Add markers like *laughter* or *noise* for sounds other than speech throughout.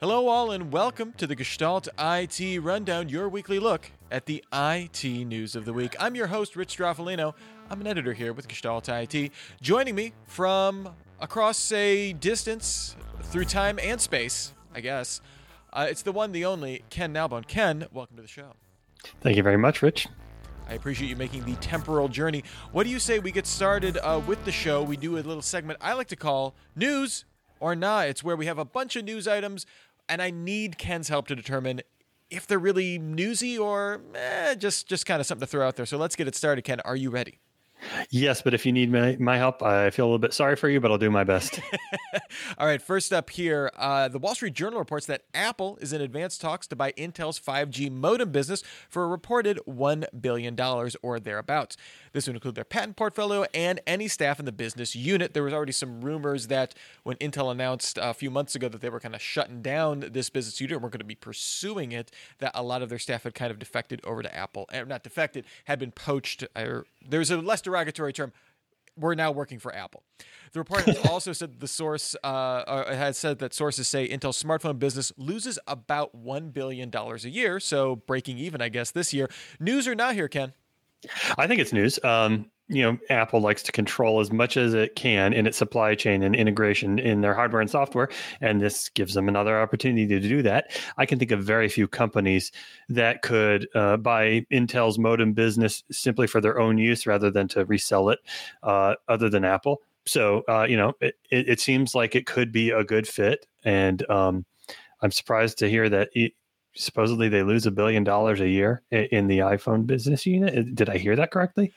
Hello, all, and welcome to the Gestalt IT Rundown, your weekly look at the IT news of the week. I'm your host, Rich Stroffolino. I'm an editor here with Gestalt IT. Joining me from across a distance through time and space, I guess, uh, it's the one, the only, Ken Nalbone. Ken, welcome to the show. Thank you very much, Rich. I appreciate you making the temporal journey. What do you say we get started uh, with the show? We do a little segment I like to call News or Not. It's where we have a bunch of news items, and I need Ken's help to determine if they're really newsy or eh, just just kind of something to throw out there. So let's get it started. Ken, are you ready? Yes, but if you need my, my help, I feel a little bit sorry for you, but I'll do my best. *laughs* All right, first up here, uh, the Wall Street Journal reports that Apple is in advanced talks to buy Intel's 5G modem business for a reported $1 billion or thereabouts. This would include their patent portfolio and any staff in the business unit. There was already some rumors that when Intel announced a few months ago that they were kind of shutting down this business unit and were going to be pursuing it, that a lot of their staff had kind of defected over to Apple. Or not defected, had been poached. Or, there's a less derogatory term. We're now working for Apple. The report has *laughs* also said the source uh, uh, has said that sources say Intel's smartphone business loses about one billion dollars a year, so breaking even, I guess, this year. News or not here, Ken? I think it's news. Um, you know, Apple likes to control as much as it can in its supply chain and integration in their hardware and software, and this gives them another opportunity to do that. I can think of very few companies that could uh, buy Intel's modem business simply for their own use rather than to resell it, uh, other than Apple. So, uh, you know, it, it, seems like it could be a good fit, and um, I'm surprised to hear that it, supposedly they lose a billion dollars a year in the iPhone business unit. Did I hear that correctly?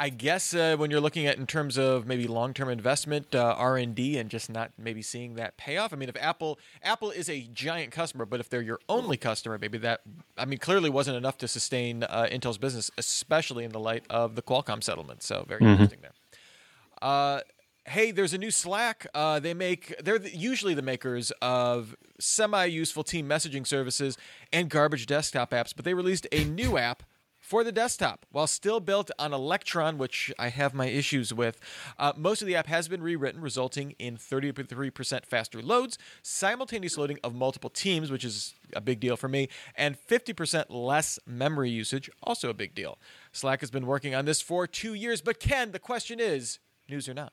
I guess uh, when you're looking at in terms of maybe long-term investment, uh, R&D, and just not maybe seeing that payoff. I mean, if Apple Apple is a giant customer, but if they're your only customer, maybe that I mean clearly wasn't enough to sustain uh, Intel's business, especially in the light of the Qualcomm settlement. So very mm-hmm. interesting there. Uh, hey, there's a new Slack. Uh, they make they're usually the makers of semi-useful team messaging services and garbage desktop apps, but they released a new app for the desktop. While still built on Electron, which I have my issues with, uh, most of the app has been rewritten, resulting in 33% faster loads, simultaneous loading of multiple teams, which is a big deal for me, and 50% less memory usage, also a big deal. Slack has been working on this for two years, but Ken, the question is news or not?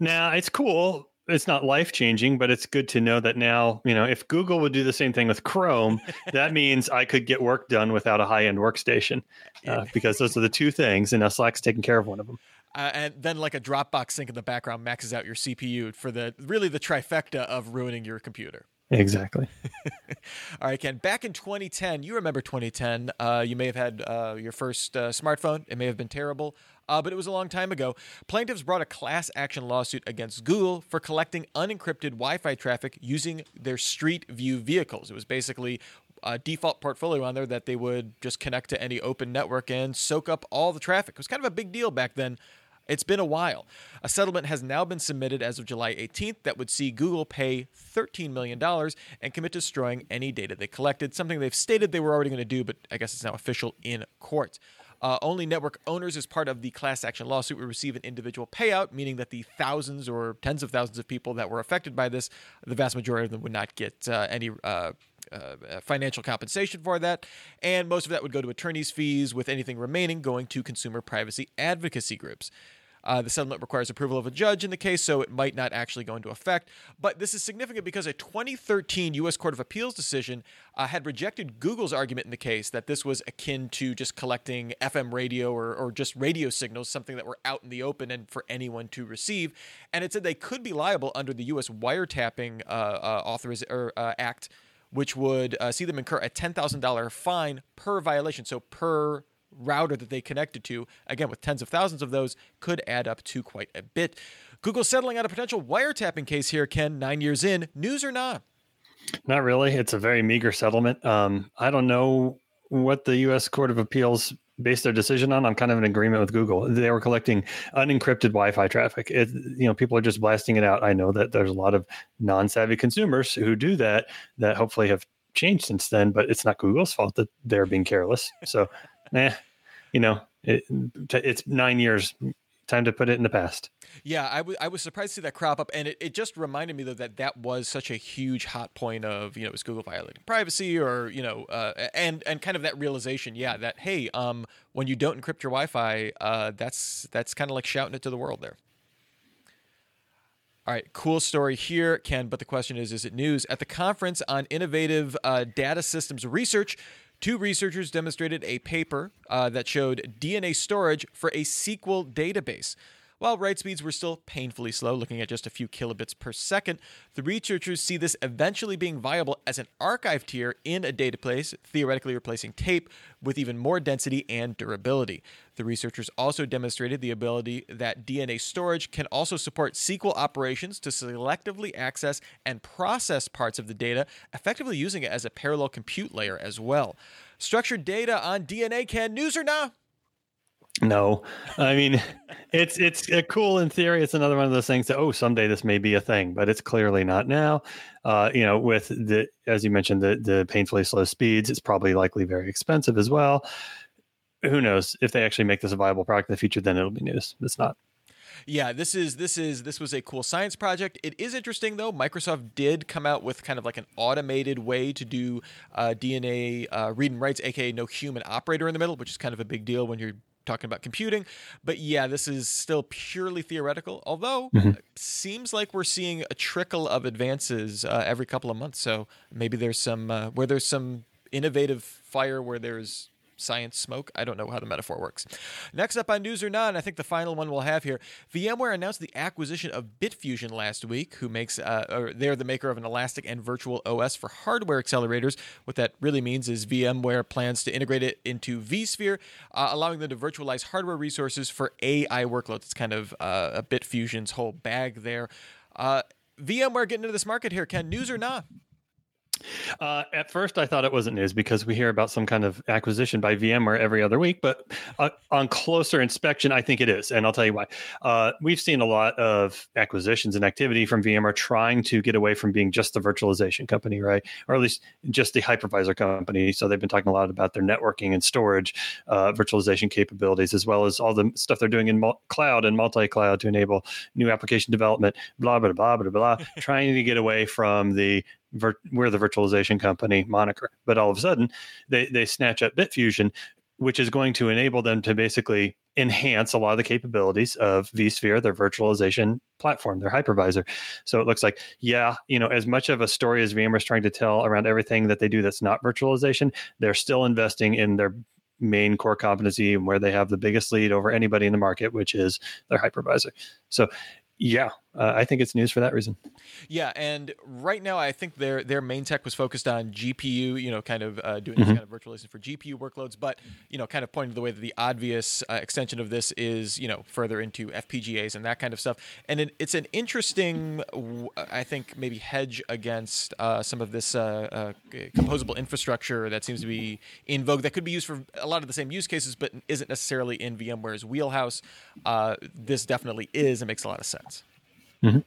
Now, it's cool. It's not life changing, but it's good to know that now, you know, if Google would do the same thing with Chrome, that *laughs* means I could get work done without a high end workstation uh, because those are the two things. And now Slack's taking care of one of them. Uh, and then like a Dropbox sync in the background maxes out your CPU for the really the trifecta of ruining your computer. Exactly. *laughs* All right, Ken. Back in 2010, you remember 2010. Uh, you may have had uh, your first uh, smartphone. It may have been terrible uh, but it was a long time ago. Plaintiffs brought a class action lawsuit against Google for collecting unencrypted Wi Fi traffic using their Street View vehicles. It was basically a default portfolio on there that they would just connect to any open network and soak up all the traffic. It was kind of a big deal back then. It's been a while. A settlement has now been submitted as of July 18th that would see Google pay $13 million and commit to destroying any data they collected, something they've stated they were already going to do, but I guess it's now official in court. Uh, only network owners, as part of the class action lawsuit, would receive an individual payout, meaning that the thousands or tens of thousands of people that were affected by this, the vast majority of them would not get uh, any. Uh, uh, financial compensation for that, and most of that would go to attorney's fees, with anything remaining going to consumer privacy advocacy groups. Uh, the settlement requires approval of a judge in the case, so it might not actually go into effect. But this is significant because a 2013 U.S. Court of Appeals decision uh, had rejected Google's argument in the case that this was akin to just collecting FM radio or, or just radio signals, something that were out in the open and for anyone to receive. And it said they could be liable under the U.S. wiretapping uh, uh, authoriz- or, uh, Act, which would see them incur a $10,000 fine per violation. So per router that they connected to, again, with tens of thousands of those, could add up to quite a bit. Google settling on a potential wiretapping case here, Ken, nine years in. News or not? Not really. It's a very meager settlement. Um, I don't know what the U.S. Court of Appeals based their decision on. I'm kind of in agreement with Google. They were collecting unencrypted Wi-Fi traffic. It, you know, people are just blasting it out. I know that there's a lot of non-savvy consumers who do that. That hopefully have changed since then, but it's not Google's fault that they're being careless. So eh, you know, it, it's nine years. time to put it in the past. Yeah, I, w- I was surprised to see that crop up, and it, it just reminded me though that that was such a huge hot point of you know is Google violating privacy or you know uh, and and kind of that realization, yeah, that hey, um, when you don't encrypt your Wi-Fi, uh, that's that's kind of like shouting it to the world there. All right, cool story here, Ken. But the question is, is it news? At the conference on innovative uh, data systems research, Two researchers demonstrated a paper uh, that showed DNA storage for a SQL database. While write speeds were still painfully slow, looking at just a few kilobits per second, the researchers see this eventually being viable as an archive tier in a database, theoretically replacing tape with even more density and durability. The researchers also demonstrated the ability that DNA storage can also support SQL operations to selectively access and process parts of the data, effectively using it as a parallel compute layer as well. Structured data on DNA can news or not? No, I mean, it's it's uh, cool in theory. It's another one of those things that oh, someday this may be a thing, but it's clearly not now. Uh, you know, with the as you mentioned, the the painfully slow speeds, it's probably likely very expensive as well. Who knows if they actually make this a viable product in the future? Then it'll be news. It's not. Yeah, this is this is this was a cool science project. It is interesting though. Microsoft did come out with kind of like an automated way to do uh, DNA uh, read and writes, aka no human operator in the middle, which is kind of a big deal when you're talking about computing. But yeah, this is still purely theoretical, although mm-hmm. seems like we're seeing a trickle of advances uh, every couple of months. So maybe there's some uh, where there's some innovative fire where there's science smoke. I don't know how the metaphor works. Next up on News or None, I think the final one we'll have here. VMware announced the acquisition of Bitfusion last week, who makes, uh, or they're the maker of an elastic and virtual OS for hardware accelerators. What that really means is VMware plans to integrate it into vSphere, uh, allowing them to virtualize hardware resources for AI workloads. It's kind of uh, a Bitfusion's whole bag there. Uh, VMware getting into this market here, Ken. News or not? Uh, at first, I thought it wasn't news because we hear about some kind of acquisition by VMware every other week. But uh, on closer inspection, I think it is, and I'll tell you why. Uh, we've seen a lot of acquisitions and activity from VMware trying to get away from being just the virtualization company, right, or at least just the hypervisor company. So they've been talking a lot about their networking and storage uh, virtualization capabilities, as well as all the stuff they're doing in mul- cloud and multi-cloud to enable new application development. Blah blah blah blah blah. *laughs* trying to get away from the vir- we're the virtualization company moniker. But all of a sudden, they they snatch up Bitfusion, which is going to enable them to basically enhance a lot of the capabilities of vSphere, their virtualization platform, their hypervisor. So it looks like, yeah, you know, as much of a story as VMware is trying to tell around everything that they do that's not virtualization, they're still investing in their main core competency and where they have the biggest lead over anybody in the market, which is their hypervisor. So yeah, uh, I think it's news for that reason. Yeah, and right now I think their their main tech was focused on GPU, you know, kind of uh, doing mm-hmm. this kind of virtualization for GPU workloads, but you know, kind of pointing to the way that the obvious uh, extension of this is, you know, further into FPGAs and that kind of stuff. And it, it's an interesting, I think, maybe hedge against uh, some of this uh, uh, composable infrastructure that seems to be in vogue that could be used for a lot of the same use cases, but isn't necessarily in VMware's wheelhouse. this definitely is. It makes a lot of sense. Mm-hmm.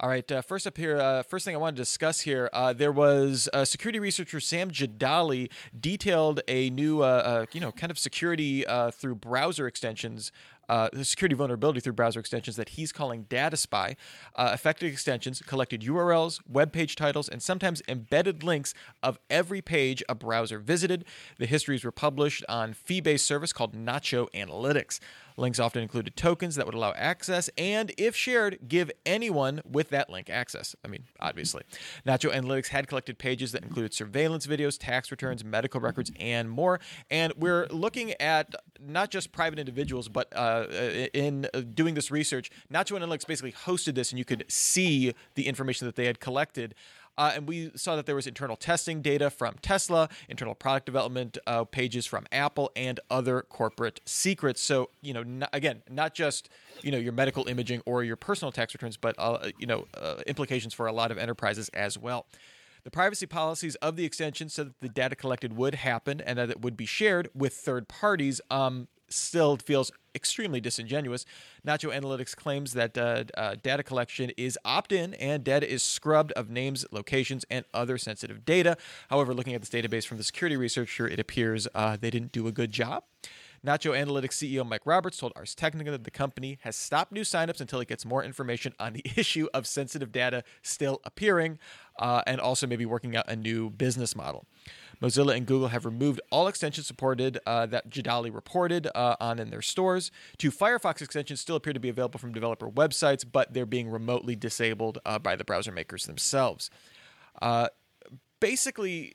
All right. Uh, first up here, uh, first thing I want to discuss here, uh, there was uh, security researcher Sam Jadali detailed a new, uh, uh, you know, kind of security through browser extensions uh, the security vulnerability through browser extensions that he's calling DataSpii. Uh, affected extensions collected URLs, web page titles, and sometimes embedded links of every page a browser visited. The histories were published on fee based service called Nacho Analytics. Links often included tokens that would allow access and, if shared, give anyone with that link access. I mean, obviously. Nacho Analytics had collected pages that included surveillance videos, tax returns, medical records, and more. And we're looking at not just private individuals, but uh, in doing this research, Nacho Analytics basically hosted this, and you could see the information that they had collected. Uh, and we saw that there was internal testing data from Tesla, internal product development uh, pages from Apple, and other corporate secrets. So, you know, again, not just you know your medical imaging or your personal tax returns, but uh, you know uh, implications for a lot of enterprises as well. The privacy policies of the extension said that the data collected would happen and that it would be shared with third parties. Um, still feels extremely disingenuous. Nacho Analytics claims that uh, uh, data collection is opt in and data is scrubbed of names, locations, and other sensitive data. However, looking at this database from the security researcher, it appears uh, they didn't do a good job. Nacho Analytics CEO Mike Roberts told Ars Technica that the company has stopped new signups until it gets more information on the *laughs* issue of sensitive data still appearing uh, and also maybe working out a new business model. Mozilla and Google have removed all extensions supported uh, that Jadali reported uh, on in their stores. Two Firefox extensions still appear to be available from developer websites, but they're being remotely disabled uh, by the browser makers themselves. Uh, basically,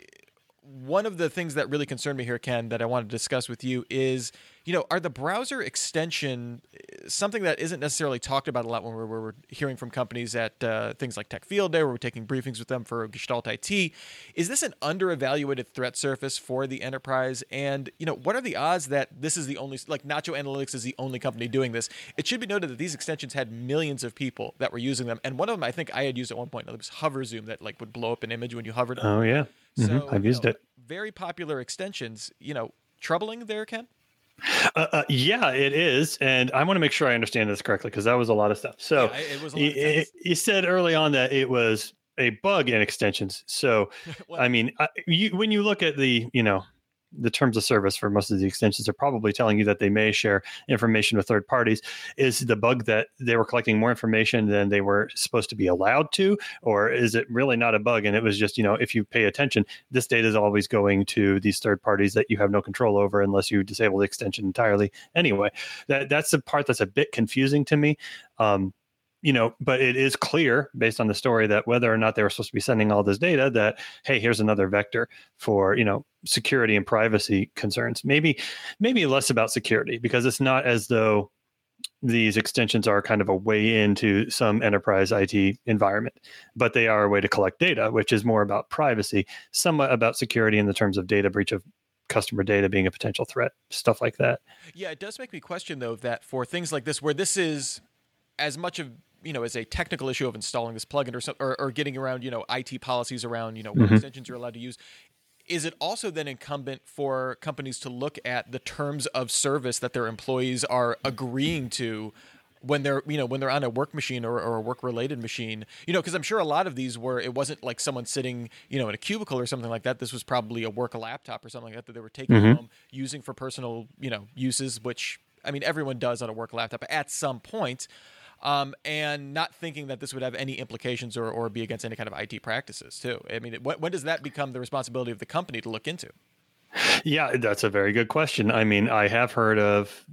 one of the things that really concerned me here, Ken, that I want to discuss with you is, you know, are the browser extension uh, something that isn't necessarily talked about a lot when we're, we're hearing from companies at uh, things like Tech Field Day, where we're taking briefings with them for Gestalt IT. Is this an under-evaluated threat surface for the enterprise? And you know, what are the odds that this is the only, like Nacho Analytics is the only company doing this? It should be noted that these extensions had millions of people that were using them, and one of them I think I had used at one point. It was Hover Zoom that like would blow up an image when you hovered. Oh yeah. Mm-hmm. I've used know, it. Very popular extensions. You know, troubling there, Ken. Uh, uh, yeah, it is, and I want to make sure I understand this correctly because that was a lot of stuff. So yeah, it was. You, you said early on that it was a bug in extensions. So, *laughs* I mean, I, you, when you look at the, you know, the terms of service for most of the extensions are probably telling you that they may share information with third parties. Is the bug that they were collecting more information than they were supposed to be allowed to, or is it really not a bug and it was just you know if you pay attention, this data is always going to these third parties that you have no control over unless you disable the extension entirely. Anyway, that that's the part that's a bit confusing to me. Um, you know, but it is clear based on the story that whether or not they were supposed to be sending all this data, that hey, here's another vector for you know security and privacy concerns. Maybe, maybe less about security because it's not as though these extensions are kind of a way into some enterprise IT environment, but they are a way to collect data, which is more about privacy, somewhat about security in the terms of data breach of customer data being a potential threat, stuff like that. Yeah, it does make me question though that for things like this, where this is as much of you know as a technical issue of installing this plugin or, or, or getting around you know IT policies around you know what mm-hmm. extensions you're allowed to use. Is it also then incumbent for companies to look at the terms of service that their employees are agreeing to when they're you know when they're on a work machine or, or a work related machine you know because i'm sure a lot of these were it wasn't like someone sitting you know in a cubicle or something like that this was probably a work laptop or something like that that they were taking mm-hmm. home using for personal you know uses which i mean everyone does on a work laptop at some point um, and not thinking that this would have any implications or, or be against any kind of IT practices too. I mean, when, when does that become the responsibility of the company to look into? Yeah, that's a very good question. I mean, I have heard of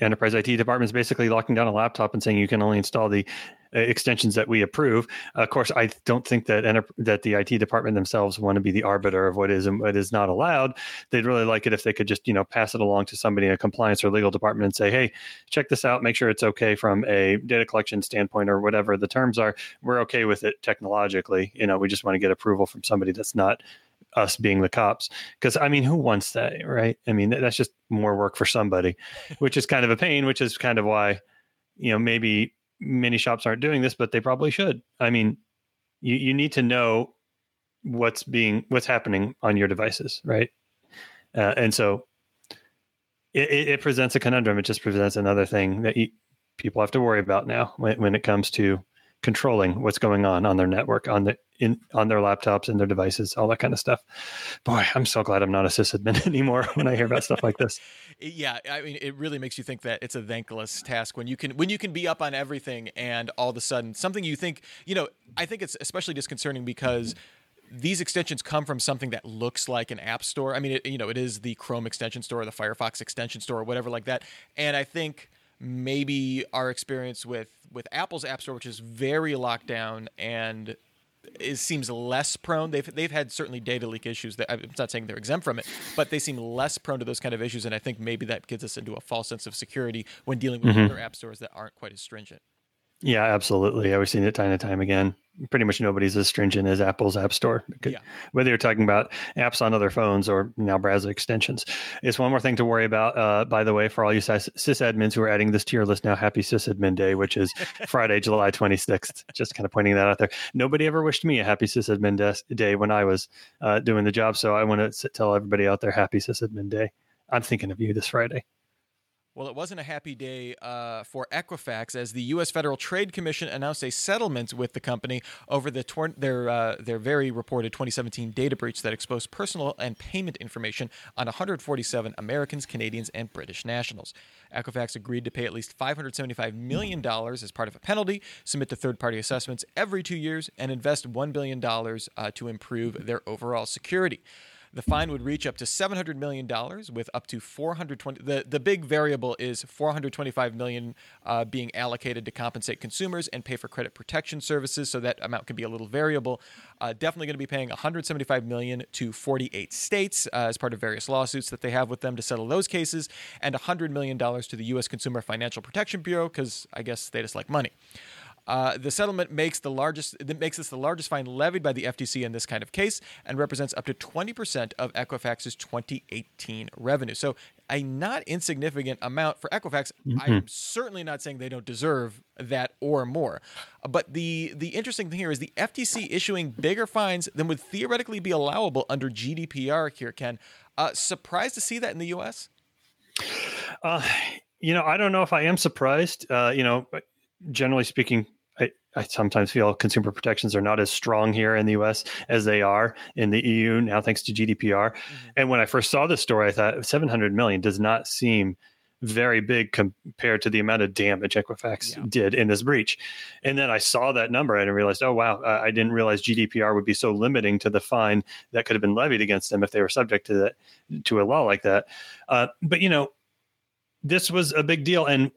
enterprise IT departments basically locking down a laptop and saying you can only install the Uh, extensions that we approve. Of course, I don't think that that the IT department themselves want to be the arbiter of what is and what is not allowed. They'd really like it if they could just you know pass it along to somebody in a compliance or legal department and say, hey, check this out, make sure it's okay from a data collection standpoint or whatever the terms are. We're okay with it technologically. You know, we just want to get approval from somebody that's not us being the cops because i mean who wants that right i mean that's just more work for somebody which is kind of a pain which is kind of why you know maybe many shops aren't doing this, but they probably should. I mean, you, you need to know what's being what's happening on your devices, right? Uh, and so it, it, presents a conundrum. It just presents another thing that you, people have to worry about now when, when it comes to controlling what's going on on their network, on the in on their laptops and their devices, all that kind of stuff. Boy, I'm so glad I'm not a sysadmin *laughs* anymore when I hear about stuff like this. *laughs* Yeah, I mean, it really makes you think that it's a thankless task when you can when you can be up on everything and all of a sudden something you think you know. I think it's especially disconcerting because these extensions come from something that looks like an app store. I mean, it, you know, it is the Chrome extension store, or the Firefox extension store, or whatever like that. And I think maybe our experience with with Apple's App Store, which is very locked down and it seems less prone. They've they've had certainly data leak issues. That I'm not saying they're exempt from it, but they seem less prone to those kind of issues. And I think maybe that gets us into a false sense of security when dealing with mm-hmm. other app stores that aren't quite as stringent. Yeah, absolutely. I've seen it time and time again. Pretty much nobody's as stringent as Apple's App Store. Yeah. Whether you're talking about apps on other phones or now browser extensions. It's one more thing to worry about, uh, by the way, for all you sysadmins who are adding this to your list now. Happy Sysadmin Day, which is *laughs* Friday, July 26th. Just kind of pointing that out there. Nobody ever wished me a happy Sysadmin Day when I was uh, doing the job. So I want to tell everybody out there, Happy Sysadmin Day. I'm thinking of you this Friday. Well, it wasn't a happy day uh, for Equifax as the U.S. Federal Trade Commission announced a settlement with the company over the their uh, their very reported 2017 data breach that exposed personal and payment information on 147 Americans, Canadians, and British nationals. Equifax agreed to pay at least $575 million as part of a penalty, submit to third party assessments every two years, and invest $1 billion uh, to improve their overall security. The fine would reach up to $700 million with up to 420 the, the big variable is 425 million uh, being allocated to compensate consumers and pay for credit protection services. So that amount can be a little variable. Uh, definitely going to be paying 175 million to 48 states uh, as part of various lawsuits that they have with them to settle those cases and 100 million dollars to the US Consumer Financial Protection Bureau cuz I guess they just like money uh, the settlement makes the largest it makes this the largest fine levied by the FTC in this kind of case and represents up to 20% of Equifax's 2018 revenue. So a not insignificant amount for Equifax. Mm-hmm. I'm certainly not saying they don't deserve that or more. But the the interesting thing here is the FTC issuing bigger fines than would theoretically be allowable under GDPR here, Ken. Uh, surprised to see that in the US? Uh, you know, I don't know if I am surprised. Uh, you know, generally speaking, I, sometimes feel consumer protections are not as strong here in the US as they are in the EU now, thanks to GDPR. Mm-hmm. And when I first saw this story, I thought 700 million does not seem very big compared to the amount of damage Equifax yeah. did in this breach. And then I saw that number and I realized, oh, wow, I didn't realize GDPR would be so limiting to the fine that could have been levied against them if they were subject to that, to a law like that. Uh, but, you know, this was a big deal. And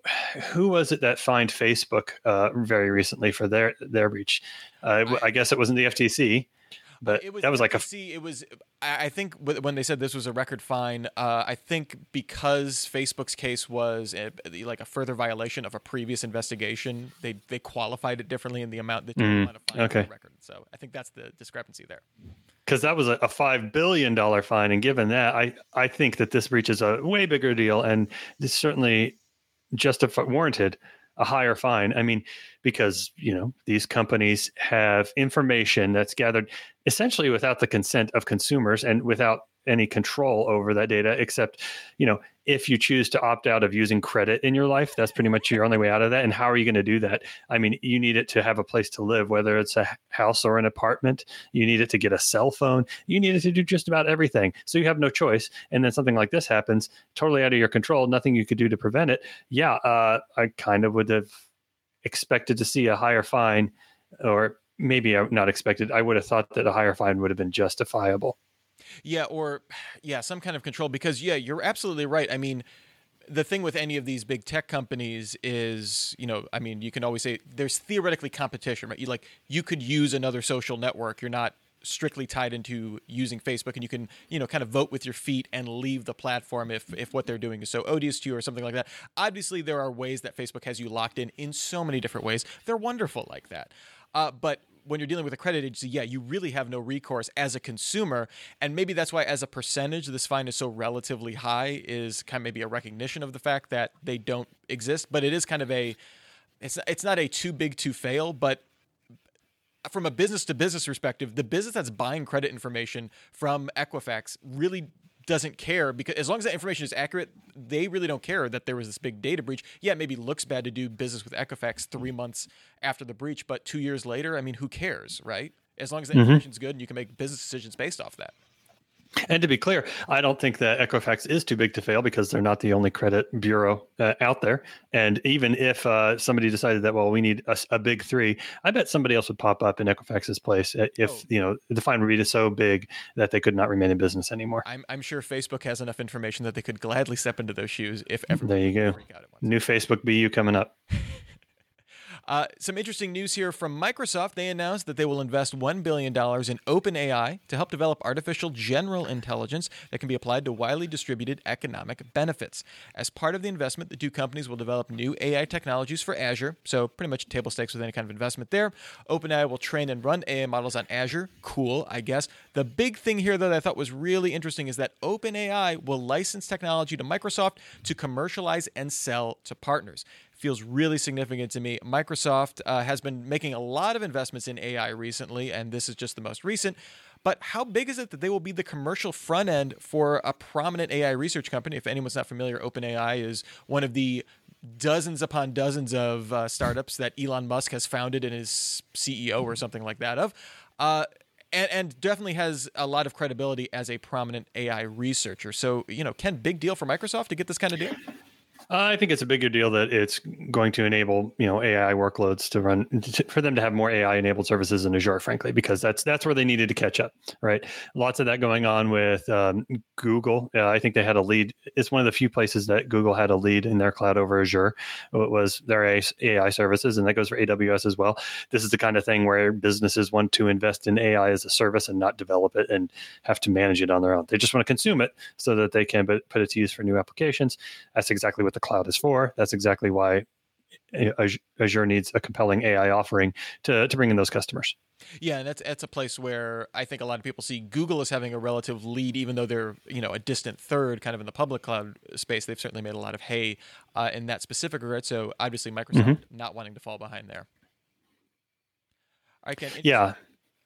who was it that fined Facebook uh, very recently for their their breach? Uh, I guess it wasn't the FTC, but it was that was like a see. It was. I think when they said this was a record fine, uh, I think because Facebook's case was a, like a further violation of a previous investigation, they they qualified it differently in the amount that they mm, fine okay. record. So I think that's the discrepancy there because that was a, a, five billion dollar fine, and given that, I I think that this breach is a way bigger deal, and this certainly justified warranted a higher fine. I mean, because you know these companies have information that's gathered essentially without the consent of consumers and without any control over that data except you know if you choose to opt out of using credit in your life that's pretty much your only way out of that. And how are you going to do that? I mean you need it to have a place to live whether it's a house or an apartment. You need it to get a cell phone. You need it to do just about everything. So you have no choice. And then something like this happens totally out of your control nothing you could do to prevent it. Yeah uh, i kind of would have expected to see a higher fine or maybe not expected. I would have thought that a higher fine would have been justifiable yeah, or yeah, some kind of control because yeah, you're absolutely right. I mean, the thing with any of these big tech companies is, you know, I mean, you can always say there's theoretically competition, right? You like you could use another social network. You're not strictly tied into using Facebook and you can, you know, kind of vote with your feet and leave the platform if if what they're doing is so odious to you or something like that. Obviously, there are ways that Facebook has you locked in in so many different ways. They're wonderful like that. Uh, but when you're dealing with a credit agency, yeah, you really have no recourse as a consumer. And maybe that's why, as a percentage, this fine is so relatively high, is kind of maybe a recognition of the fact that they don't exist. But it is kind of a, it's, it's not a too big to fail, but from a business to business perspective, the business that's buying credit information from Equifax really doesn't care because as long as that information is accurate, they really don't care that there was this big data breach. Yeah, it maybe looks bad to do business with Equifax three months after the breach, but two years later, I mean, who cares, right? As long as the mm-hmm. information's good and you can make business decisions based off that. And to be clear, I don't think that Equifax is too big to fail because they're not the only credit bureau uh, out there. And even if uh, somebody decided that, well, we need a, a, big three, I bet somebody else would pop up in Equifax's place uh, if oh. you know the fine would be so big that they could not remain in business anymore. I'm, I'm sure Facebook has enough information that they could gladly step into those shoes if ever. There you go. New Facebook BU coming up. Uh, some interesting news here from Microsoft. They announced that they will invest $1 billion in OpenAI to help develop artificial general intelligence that can be applied to widely distributed economic benefits. As part of the investment, the two companies will develop new AI technologies for Azure, so pretty much table stakes with any kind of investment there. OpenAI will train and run AI models on Azure. Cool, I guess. The big thing here though, that I thought was really interesting is that OpenAI will license technology to Microsoft to commercialize and sell to partners feels really significant to me. Microsoft uh, has been making a lot of investments in AI recently, and this is just the most recent. But how big is it that they will be the commercial front end for a prominent AI research company? If anyone's not familiar, OpenAI is one of the dozens upon dozens of uh, startups that Elon Musk has founded and is CEO or something like that of. Uh, and, and, definitely has a lot of credibility as a prominent AI researcher. So, you know, Ken, big deal for Microsoft to get this kind of deal? I think it's a bigger deal that it's going to enable you know AI workloads to run for them to have more AI enabled services in Azure, frankly, because that's that's where they needed to catch up, right? Lots of that going on with um, Google. Uh, I think they had a lead. It's one of the few places that Google had a lead in their cloud over Azure. It was their AI services, and that goes for AWS as well. This is the kind of thing where businesses want to invest in AI as a service and not develop it and have to manage it on their own. They just want to consume it so that they can put it to use for new applications. That's exactly what the cloud is for. That's exactly why Azure needs a compelling AI offering to, to bring in those customers. Yeah, and that's that's a place where I think a lot of people see Google as having a relative lead, even though they're you know a distant third, kind of in the public cloud space. They've certainly made a lot of hay uh, in that specific regard. So obviously, Microsoft mm-hmm. not wanting to fall behind there. I can. Yeah.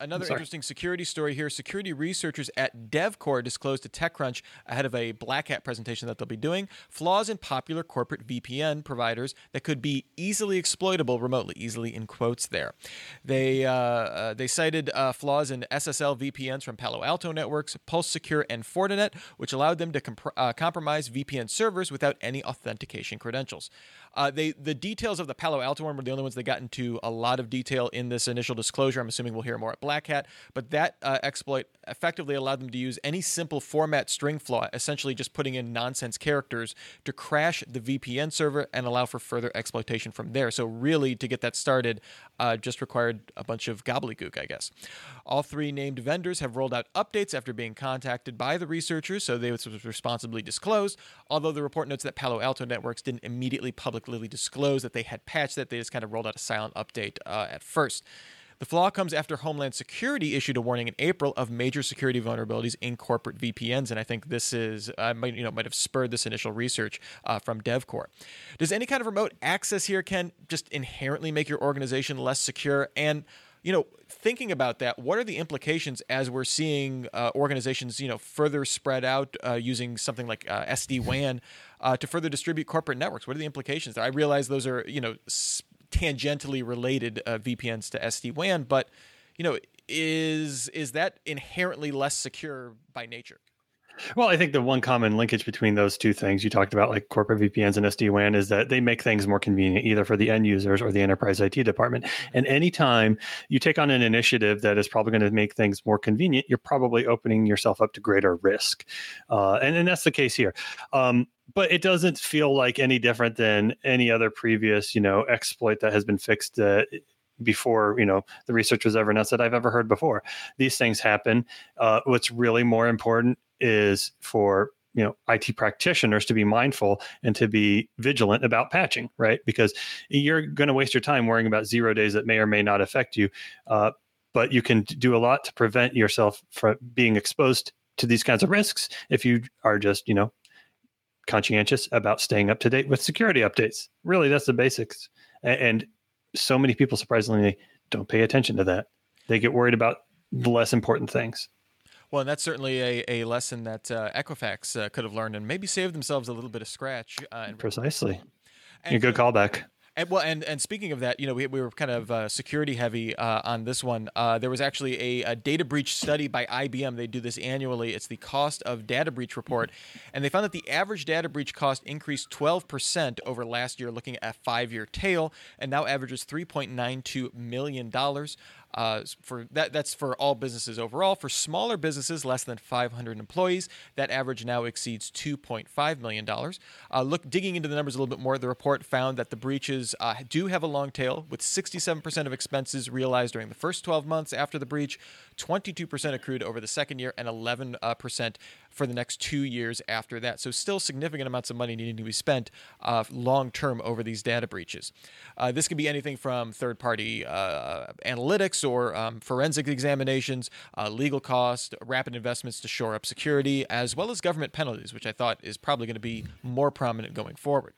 Another interesting security story here. Security researchers at DevCore disclosed to TechCrunch ahead of a Black Hat presentation that they'll be doing flaws in popular corporate VPN providers that could be easily exploitable remotely, easily in quotes there. They, uh, uh, they cited uh, flaws in SSL VPNs from Palo Alto Networks, Pulse Secure, and Fortinet, which allowed them to comp- uh, compromise VPN servers without any authentication credentials. Uh, they the details of the Palo Alto one were the only ones they got into a lot of detail in this initial disclosure. I'm assuming we'll hear more at Black Hat, but that uh, exploit effectively allowed them to use any simple format string flaw, essentially just putting in nonsense characters to crash the VPN server and allow for further exploitation from there. So really, to get that started, uh, just required a bunch of gobbledygook, I guess. All three named vendors have rolled out updates after being contacted by the researchers, so they was responsibly disclosed. Although the report notes that Palo Alto Networks didn't immediately publicly disclosed that they had patched that, they just kind of rolled out a silent update uh, at first. The flaw comes after Homeland Security issued a warning in April of major security vulnerabilities in corporate VPNs, and I think this is uh, might you know might have spurred this initial research uh, from DevCore. Does any kind of remote access here can just inherently make your organization less secure? And you know, thinking about that, what are the implications as we're seeing uh, organizations, you know, further spread out uh, using something like uh, SD WAN uh, to further distribute corporate networks? What are the implications? there? I realize those are, you know, tangentially related uh, VPNs to SD WAN, but you know, is is that inherently less secure by nature? Well, I think the one common linkage between those two things you talked about, like corporate VPNs and SD WAN, is that they make things more convenient either for the end users or the enterprise IT department. And anytime you take on an initiative that is probably going to make things more convenient, you're probably opening yourself up to greater risk. Uh, and, and that's the case here. Um, but it doesn't feel like any different than any other previous, you know, exploit that has been fixed uh, before you know the research was ever announced that I've ever heard before. These things happen. Uh, what's really more important is for you know IT practitioners to be mindful and to be vigilant about patching, right? Because you're going to waste your time worrying about zero days that may or may not affect you. Uh, but you can do a lot to prevent yourself from being exposed to these kinds of risks if you are just you know conscientious about staying up to date with security updates. Really, that's the basics. And so many people surprisingly don't pay attention to that. They get worried about the less important things. Well, and that's certainly a, a lesson that uh, Equifax uh, could have learned and maybe saved themselves a little bit of scratch. Uh, Precisely. And, a good callback. And, well, and and speaking of that, you know, we, we were kind of uh, security heavy uh, on this one. Uh, there was actually a, a, data breach study by IBM. They do this annually. It's the cost of data breach report, and they found that the average data breach cost increased 12% over last year, looking at a five year tail, and now averages 3.92 million dollars. Uh, for that, that's for all businesses overall. For smaller businesses, less than 500 employees, that average now exceeds 2.5 million dollars. Uh, look, digging into the numbers a little bit more, the report found that the breaches uh, do have a long tail, with 67% of expenses realized during the first 12 months after the breach, 22% accrued over the second year, and 11% for the next two years after that. So, still significant amounts of money needing to be spent uh, long term over these data breaches. Uh, this could be anything from third party uh, analytics or um, forensic examinations, uh, legal costs, rapid investments to shore up security, as well as government penalties, which I thought is probably going to be more prominent going forward.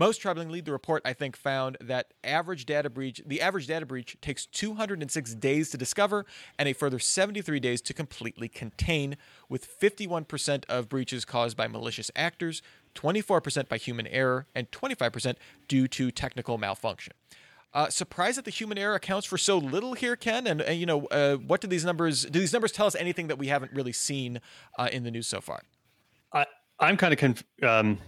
Most troublingly, the report I think found that average data breach, the average data breach takes 206 days to discover and a further 73 days to completely contain, with 51% of breaches caused by malicious actors, 24% by human error, and 25% due to technical malfunction. Uh, surprised that the human error accounts for so little here, Ken. And, and you know, uh, what do these numbers? Do these numbers tell us anything that we haven't really seen uh, in the news so far? I, I'm kind of conf- um,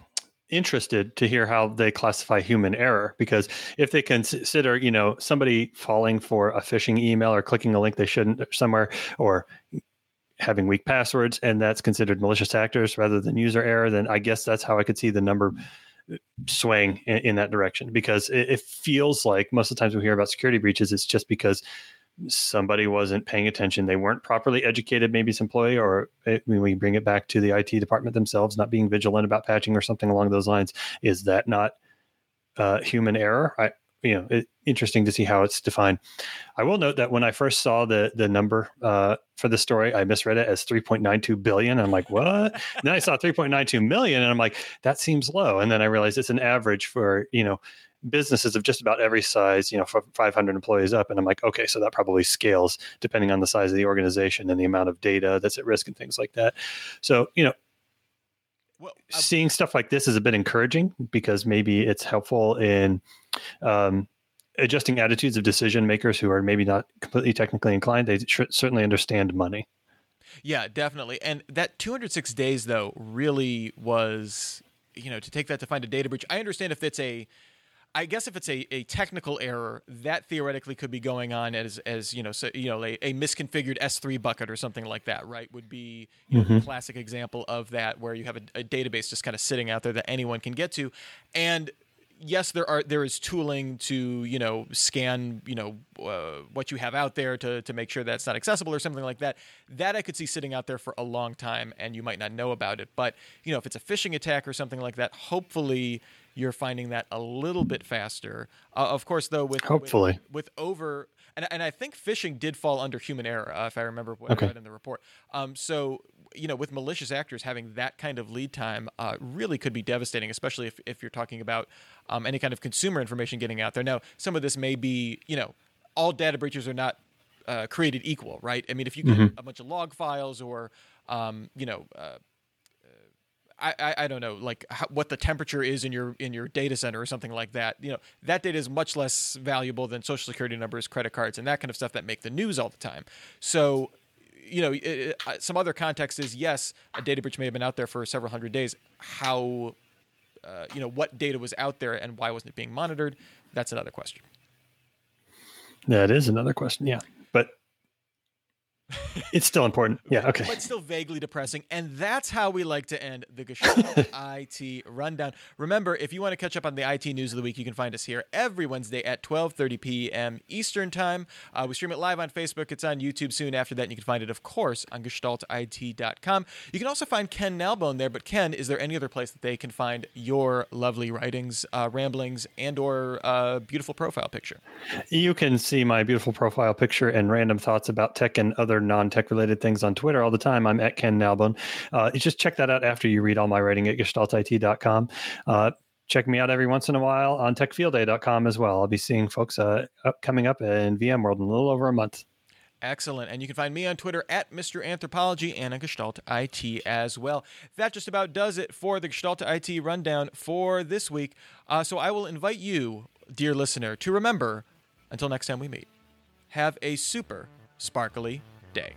interested to hear how they classify human error because if they consider, you know, somebody falling for a phishing email or clicking a link they shouldn't uh, somewhere, or having weak passwords, and that's considered malicious actors rather than user error, then I guess that's how I could see the number uh, swaying in, in that direction. Because it, it, feels like most of the times we hear about security breaches, it's just because somebody wasn't paying attention. They weren't properly educated, maybe some employee, or it, we bring it back to the IT department themselves, not being vigilant about patching or something along those lines. Is that not uh, human error? I, you know, it, interesting to see how it's defined. I will note that when I first saw the the number uh, for the story, I misread it as 3.92 billion. I'm like, what? then I saw 3.92 million, and I'm like, that seems low. And then I realized it's an average for you know businesses of just about every size, you know, from 500 employees up. And I'm like, okay, so that probably scales depending on the size of the organization and the amount of data that's at risk and things like that. So, you know, well, seeing stuff like this is a bit encouraging because maybe it's helpful in um, adjusting attitudes of decision makers who are maybe not completely technically inclined. They tr- certainly understand money. Yeah, definitely. And that 206 days, though, really was, you know, to take that to find a data breach. I understand if it's a I guess if it's a, a technical error, that theoretically could be going on as as you know so you know a, a misconfigured S3 bucket or something like that, right? Would be you know, mm-hmm. classic example of that where you have a, a database just kind of sitting out there that anyone can get to, and yes, there are there is tooling to you know scan you know uh, what you have out there to to make sure that's not accessible or something like that. That I could see sitting out there for a long time, and you might not know about it. But you know, if it's a phishing attack or something like that, hopefully you're finding that a little bit faster. Uh, of course, though, with hopefully with, with, over and and I think phishing did fall under human error, uh, if I remember what okay. I read in the report. Um, so you know, with malicious actors having that kind of lead time, uh, really could be devastating, especially if if you're talking about um, any kind of consumer information getting out there. Now, some of this may be, you know, all data breaches are not uh, created equal, right? I mean, if you get mm-hmm. a bunch of log files or um, you know, uh, I, I, don't know like how, what the temperature is in your in your data center or something like that. You know that data is much less valuable than social security numbers, credit cards, and that kind of stuff that make the news all the time. So you know, it, uh, some other context is yes, a data breach may have been out there for several hundred days. How, uh, you know, what data was out there and why wasn't it being monitored? That's another question. That is another question. Yeah, *laughs* it's still important. Yeah, okay. But still vaguely depressing. And that's how we like to end the Gestalt *laughs* IT rundown. Remember, if you want to catch up on the IT news of the week, you can find us here every Wednesday at 12:30 p.m. Eastern Time. Uh, we stream it live on Facebook. It's on YouTube soon after that. And you can find it, of course, on gestaltit.com. You can also find Ken Nalbone there. But Ken, is there any other place that they can find your lovely writings, uh, ramblings, and or uh, beautiful profile picture? You can see my beautiful profile picture and random thoughts about tech and other non-tech related things on Twitter all the time. I'm at Ken Nalbone. Uh, just check that out after you read all my writing at gestaltit.com. Uh, check me out every once in a while on techfieldday.com as well. I'll be seeing folks uh, up, coming up in VMworld in a little over a month. Excellent. And you can find me on Twitter at Mr. Anthropology and on Gestalt IT as well. That just about does it for the Gestalt IT rundown for this week. Uh, so I will invite you, dear listener, to remember until next time we meet, have a super sparkly day.